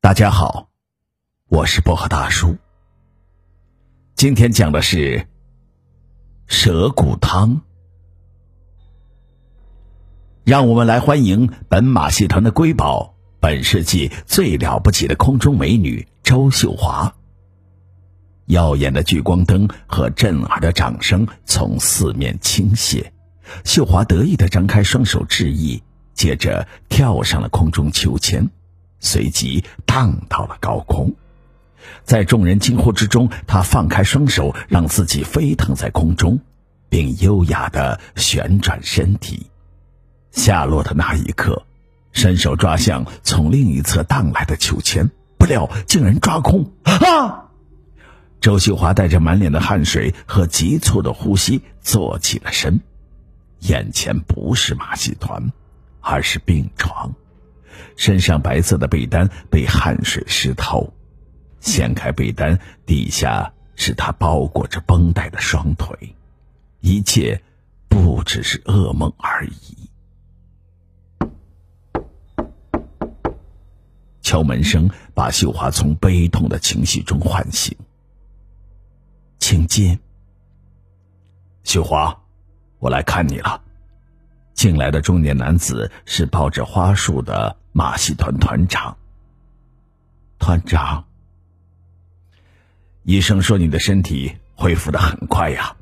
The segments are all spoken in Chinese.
大家好，我是薄荷大叔。今天讲的是蛇骨汤。让我们来欢迎本马戏团的瑰宝，本世纪最了不起的空中美女周秀华。耀眼的聚光灯和震耳的掌声从四面倾泻，秀华得意的张开双手致意，接着跳上了空中秋千。随即荡到了高空，在众人惊呼之中，他放开双手，让自己飞腾在空中，并优雅的旋转身体。下落的那一刻，伸手抓向从另一侧荡来的秋千，不料竟然抓空！啊！周秀华带着满脸的汗水和急促的呼吸坐起了身，眼前不是马戏团，而是病床。身上白色的被单被汗水湿透，掀开被单，底下是他包裹着绷带的双腿，一切不只是噩梦而已。敲门声把秀华从悲痛的情绪中唤醒，请进。秀华，我来看你了。进来的中年男子是抱着花束的马戏团团长。团长，医生说你的身体恢复的很快呀。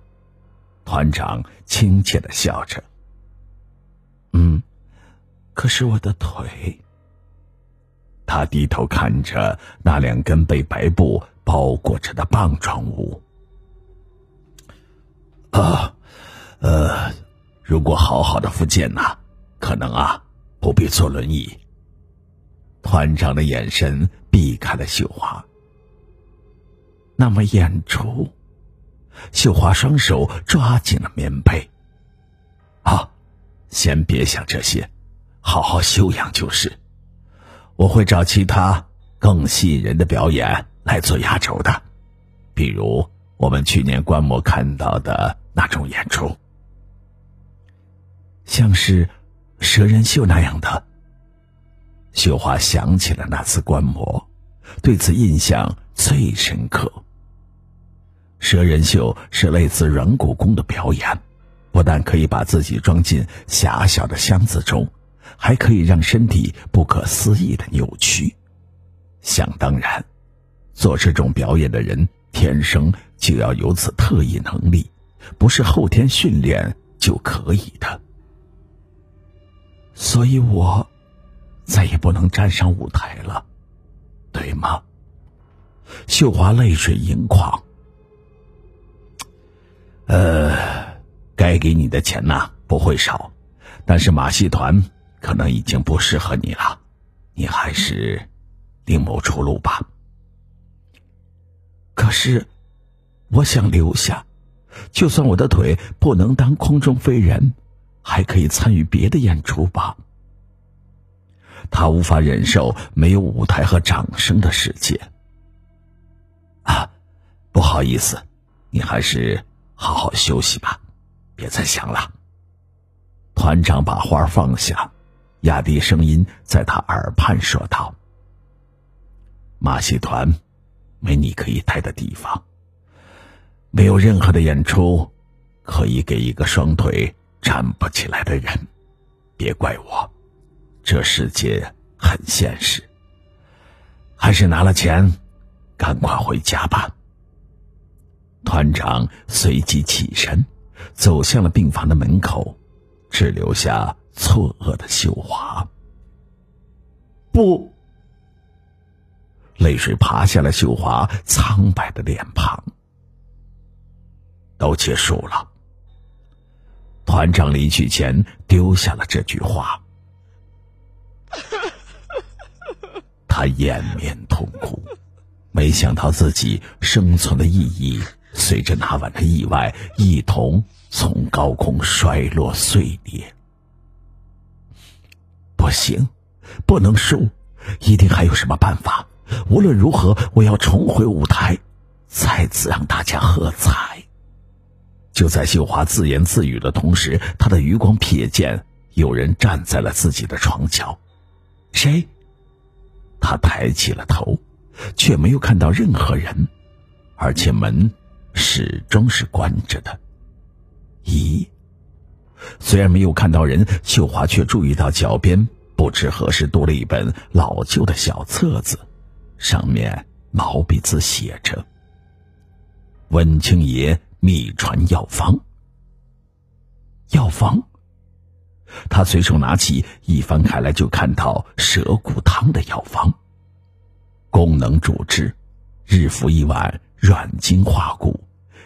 团长亲切的笑着。嗯，可是我的腿。他低头看着那两根被白布包裹着的棒状物。啊，呃。如果好好的复健呐，可能啊不必坐轮椅。团长的眼神避开了秀华。那么演出，秀华双手抓紧了棉被。啊，先别想这些，好好休养就是。我会找其他更吸引人的表演来做压轴的，比如我们去年观摩看到的那种演出。像是蛇人秀那样的。秀华想起了那次观摩，对此印象最深刻。蛇人秀是类似软骨功的表演，不但可以把自己装进狭小的箱子中，还可以让身体不可思议的扭曲。想当然，做这种表演的人天生就要有此特异能力，不是后天训练就可以的。所以我再也不能站上舞台了，对吗？秀华泪水盈眶。呃，该给你的钱呐不会少，但是马戏团可能已经不适合你了，你还是另谋出路吧。可是，我想留下，就算我的腿不能当空中飞人。还可以参与别的演出吧。他无法忍受没有舞台和掌声的世界。啊，不好意思，你还是好好休息吧，别再想了。团长把花放下，压低声音在他耳畔说道：“马戏团没你可以待的地方，没有任何的演出可以给一个双腿。”站不起来的人，别怪我，这世界很现实。还是拿了钱，赶快回家吧。团长随即起身，走向了病房的门口，只留下错愕的秀华。不，泪水爬下了秀华苍白的脸庞。都结束了。团长离去前丢下了这句话，他掩面痛哭，没想到自己生存的意义随着那晚的意外一同从高空摔落碎裂。不行，不能输，一定还有什么办法。无论如何，我要重回舞台，再次让大家喝彩。就在秀华自言自语的同时，他的余光瞥见有人站在了自己的床角。谁？他抬起了头，却没有看到任何人，而且门始终是关着的。咦？虽然没有看到人，秀华却注意到脚边不知何时多了一本老旧的小册子，上面毛笔字写着：“温清爷秘传药方。”药方。他随手拿起一翻开来，就看到蛇骨汤的药方。功能主治：日服一碗，软筋化骨，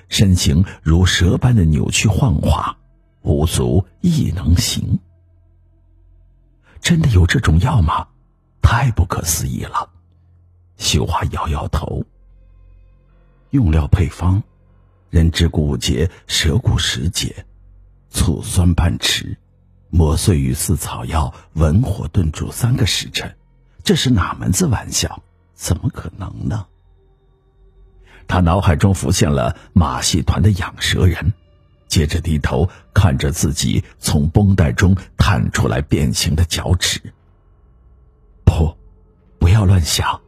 身形如蛇般的扭曲幻化。无足亦能行。真的有这种药吗？太不可思议了。秀华摇摇头。用料配方：人之骨节，蛇骨十节，醋酸半匙，磨碎与四草药，文火炖煮三个时辰。这是哪门子玩笑？怎么可能呢？他脑海中浮现了马戏团的养蛇人。接着低头看着自己从绷带中探出来变形的脚趾。不，不要乱想。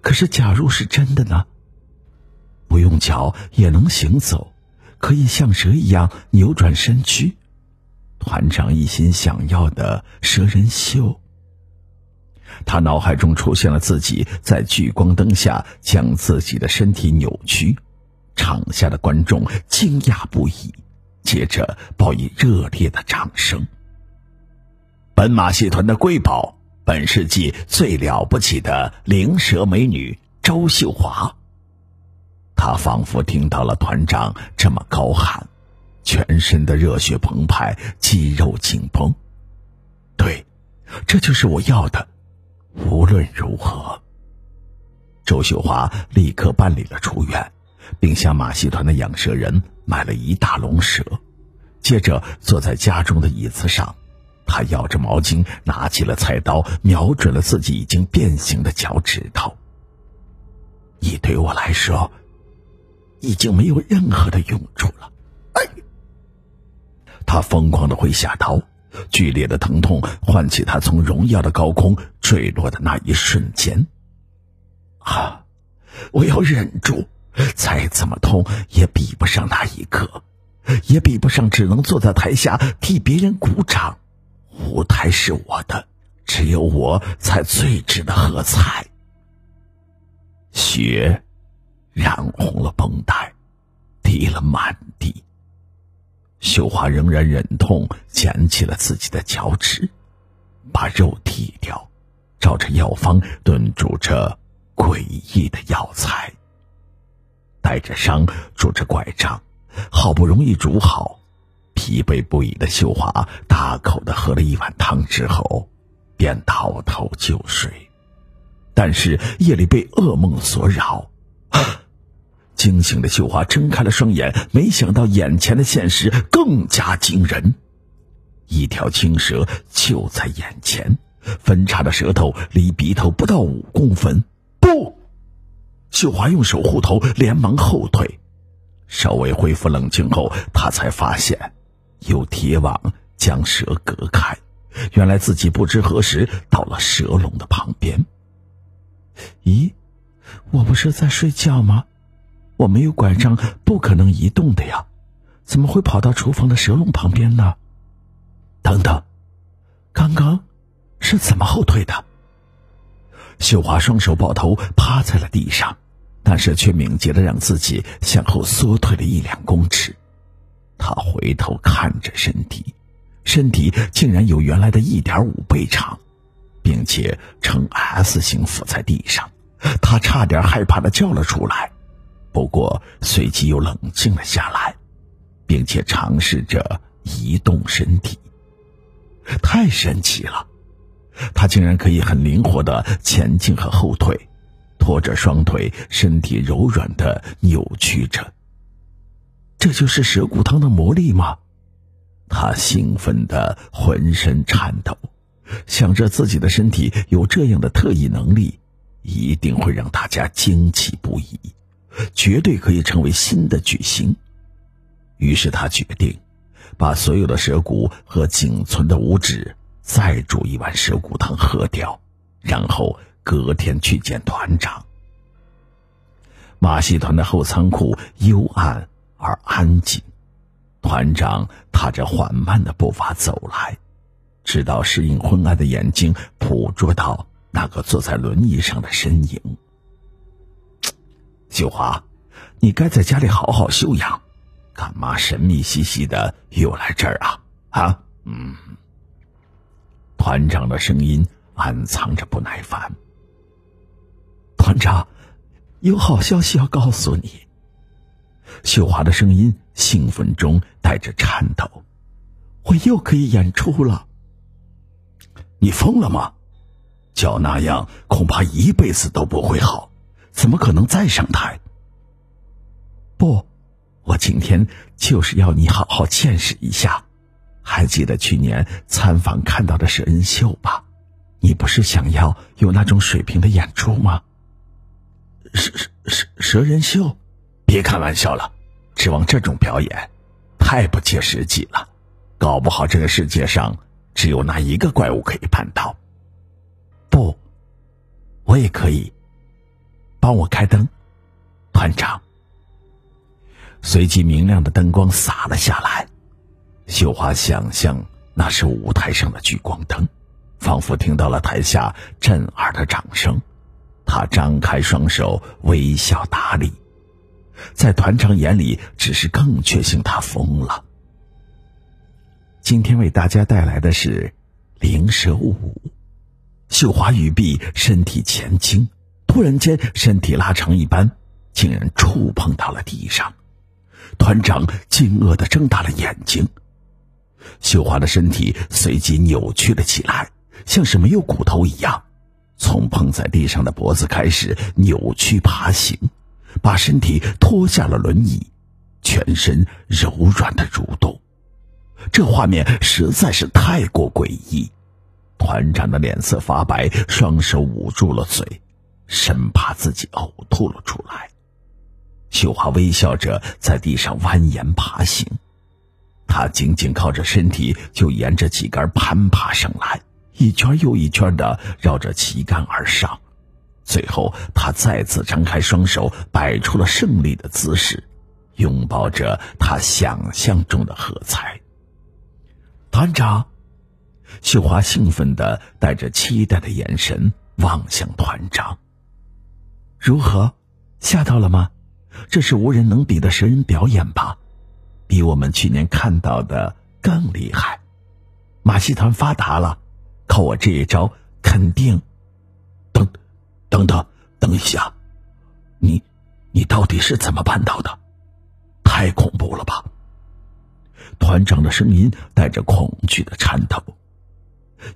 可是，假如是真的呢？不用脚也能行走，可以像蛇一样扭转身躯。团长一心想要的蛇人秀。他脑海中出现了自己在聚光灯下将自己的身体扭曲。场下的观众惊讶不已，接着报以热烈的掌声。本马戏团的瑰宝，本世纪最了不起的灵蛇美女周秀华。她仿佛听到了团长这么高喊，全身的热血澎湃，肌肉紧绷。对，这就是我要的。无论如何，周秀华立刻办理了出院。并向马戏团的养蛇人买了一大笼蛇，接着坐在家中的椅子上，他咬着毛巾，拿起了菜刀，瞄准了自己已经变形的脚趾头。你对我来说，已经没有任何的用处了。他疯狂的挥下刀，剧烈的疼痛唤起他从荣耀的高空坠落的那一瞬间。啊！我要忍住。再怎么痛也比不上那一刻，也比不上只能坐在台下替别人鼓掌。舞台是我的，只有我才最值得喝彩。血染红了绷带，滴了满地。秀华仍然忍痛捡起了自己的脚趾，把肉剔掉，照着药方炖煮着诡异的药材。带着伤，拄着拐杖，好不容易煮好，疲惫不已的秀华大口的喝了一碗汤之后，便倒头就睡。但是夜里被噩梦所扰，惊醒的秀华睁开了双眼，没想到眼前的现实更加惊人，一条青蛇就在眼前，分叉的舌头离鼻头不到五公分。不。秀华用手护头，连忙后退。稍微恢复冷静后，他才发现有铁网将蛇隔开。原来自己不知何时到了蛇笼的旁边。咦，我不是在睡觉吗？我没有拐杖，不可能移动的呀，怎么会跑到厨房的蛇笼旁边呢？等等，刚刚是怎么后退的？秀华双手抱头，趴在了地上。但是却敏捷的让自己向后缩退了一两公尺，他回头看着身体，身体竟然有原来的一点五倍长，并且呈 S 型伏在地上，他差点害怕的叫了出来，不过随即又冷静了下来，并且尝试着移动身体，太神奇了，他竟然可以很灵活的前进和后退。拖着双腿，身体柔软的扭曲着。这就是蛇骨汤的魔力吗？他兴奋的浑身颤抖，想着自己的身体有这样的特异能力，一定会让大家惊奇不已，绝对可以成为新的巨星。于是他决定，把所有的蛇骨和仅存的五指再煮一碗蛇骨汤喝掉，然后。隔天去见团长。马戏团的后仓库幽暗而安静，团长踏着缓慢的步伐走来，直到适应昏暗的眼睛捕捉到那个坐在轮椅上的身影。秀华，你该在家里好好休养，干嘛神秘兮兮的又来这儿啊？啊，嗯。团长的声音暗藏着不耐烦。团长，有好消息要告诉你。秀华的声音兴奋中带着颤抖：“我又可以演出了。”你疯了吗？脚那样恐怕一辈子都不会好，怎么可能再上台？不，我今天就是要你好好见识一下。还记得去年参访看到的蛇人秀吧？你不是想要有那种水平的演出吗？蛇蛇蛇人秀，别开玩笑了，指望这种表演，太不切实际了。搞不好这个世界上只有那一个怪物可以办到。不，我也可以。帮我开灯，团长。随即，明亮的灯光洒了下来。秀华想象那是舞台上的聚光灯，仿佛听到了台下震耳的掌声。他张开双手，微笑打理，在团长眼里，只是更确信他疯了。今天为大家带来的是灵蛇舞。秀华语毕，身体前倾，突然间身体拉长一般，竟然触碰到了地上。团长惊愕的睁大了眼睛。秀华的身体随即扭曲了起来，像是没有骨头一样，从碰在地上的脖子开始扭曲爬行，把身体拖下了轮椅，全身柔软的蠕动。这画面实在是太过诡异，团长的脸色发白，双手捂住了嘴，生怕自己呕吐了出来。秀华微笑着在地上蜿蜒爬行。他紧紧靠着身体，就沿着旗杆攀爬上来，一圈又一圈的绕着旗杆而上。最后，他再次张开双手，摆出了胜利的姿势，拥抱着他想象中的喝彩。团长，秀华兴奋的带着期待的眼神望向团长。如何，吓到了吗？这是无人能比的神人表演吧？比我们去年看到的更厉害，马戏团发达了，靠我这一招肯定。等，等等，等一下，你，你到底是怎么办到的？太恐怖了吧！团长的声音带着恐惧的颤抖，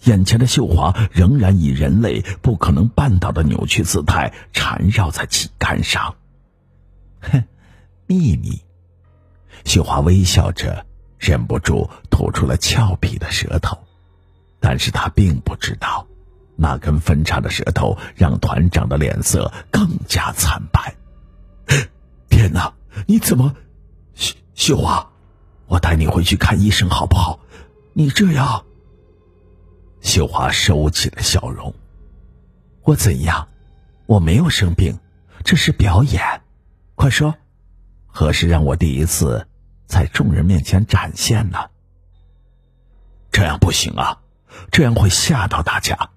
眼前的秀华仍然以人类不可能办到的扭曲姿态缠绕在旗杆上。哼，秘密。秀华微笑着，忍不住吐出了俏皮的舌头，但是他并不知道，那根分叉的舌头让团长的脸色更加惨白。天哪，你怎么，秀秀华，我带你回去看医生好不好？你这样。秀华收起了笑容。我怎样？我没有生病，这是表演。快说。何时让我第一次在众人面前展现呢？这样不行啊，这样会吓到大家。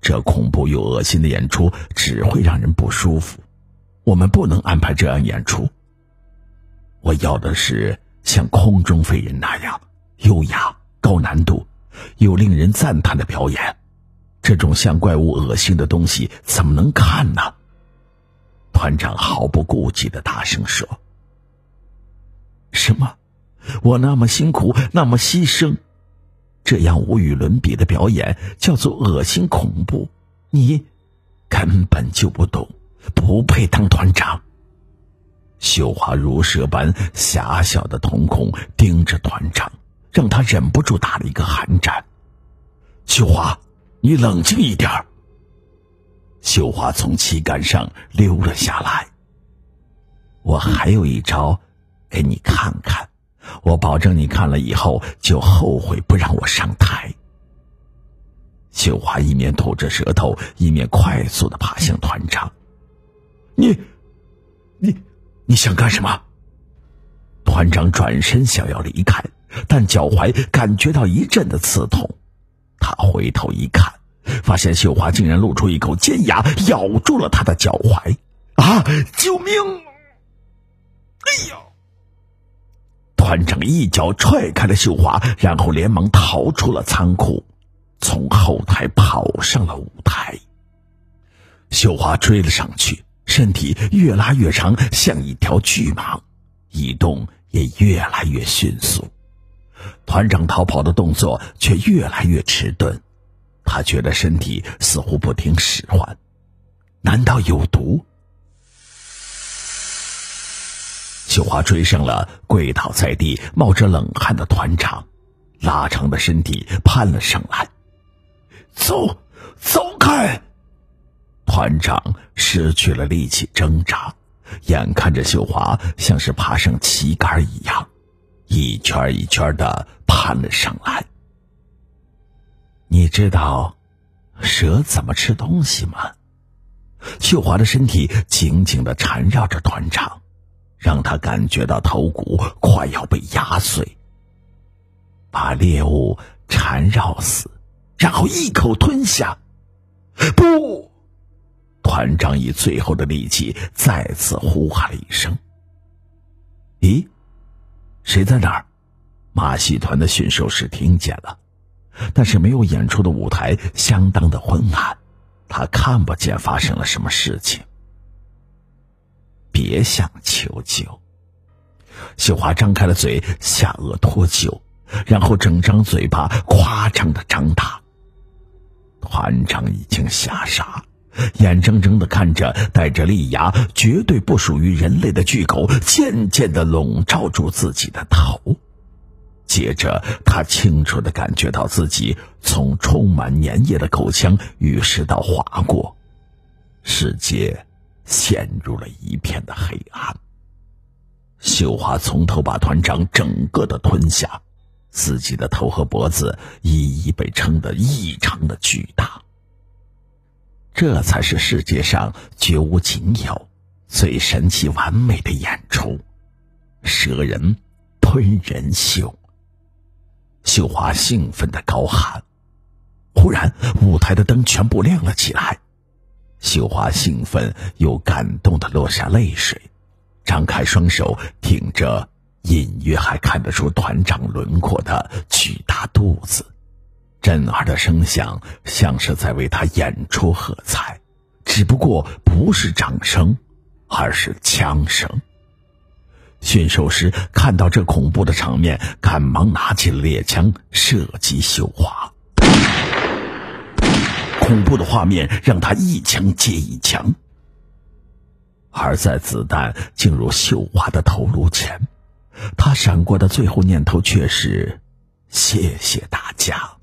这恐怖又恶心的演出只会让人不舒服。我们不能安排这样演出。我要的是像空中飞人那样优雅、高难度又令人赞叹的表演。这种像怪物、恶心的东西怎么能看呢？团长毫不顾忌的大声说。什么？我那么辛苦，那么牺牲，这样无与伦比的表演叫做恶心恐怖？你根本就不懂，不配当团长。秀华如蛇般狭小的瞳孔盯着团长，让他忍不住打了一个寒战。秀华，你冷静一点。秀华从旗杆上溜了下来。我还有一招。给你看看，我保证你看了以后就后悔不让我上台。秀华一面吐着舌头，一面快速的爬向团长。你，你，你想干什么？团长转身想要离开，但脚踝感觉到一阵的刺痛。他回头一看，发现秀华竟然露出一口尖牙，咬住了他的脚踝。啊！救命！哎呀！团长一脚踹开了秀华，然后连忙逃出了仓库，从后台跑上了舞台。秀华追了上去，身体越拉越长，像一条巨蟒，移动也越来越迅速。团长逃跑的动作却越来越迟钝，他觉得身体似乎不听使唤，难道有毒？秀华追上了跪倒在地、冒着冷汗的团长，拉长的身体攀了上来。走，走开！团长失去了力气挣扎，眼看着秀华像是爬上旗杆一样，一圈一圈的攀了上来。你知道蛇怎么吃东西吗？秀华的身体紧紧的缠绕着团长。让他感觉到头骨快要被压碎，把猎物缠绕死，然后一口吞下。不！团长以最后的力气再次呼喊了一声。咦，谁在那儿？马戏团的驯兽师听见了，但是没有演出的舞台相当的昏暗，他看不见发生了什么事情。别想求救！秀华张开了嘴，下颚脱臼，然后整张嘴巴夸张的张大。团长已经吓傻了，眼睁睁的看着带着利牙、绝对不属于人类的巨狗渐渐的笼罩住自己的头。接着，他清楚的感觉到自己从充满粘液的口腔与食道划过，世界。陷入了一片的黑暗。秀华从头把团长整个的吞下，自己的头和脖子一一被撑得异常的巨大。这才是世界上绝无仅有、最神奇完美的演出——蛇人吞人秀。秀华兴奋的高喊，忽然舞台的灯全部亮了起来。秀华兴奋又感动的落下泪水，张开双手挺着隐约还看得出团长轮廓的巨大肚子，震耳的声响像是在为他演出喝彩，只不过不是掌声，而是枪声。驯兽师看到这恐怖的场面，赶忙拿起猎枪射击秀华。恐怖的画面让他一枪接一枪，而在子弹进入秀华的头颅前，他闪过的最后念头却是：谢谢大家。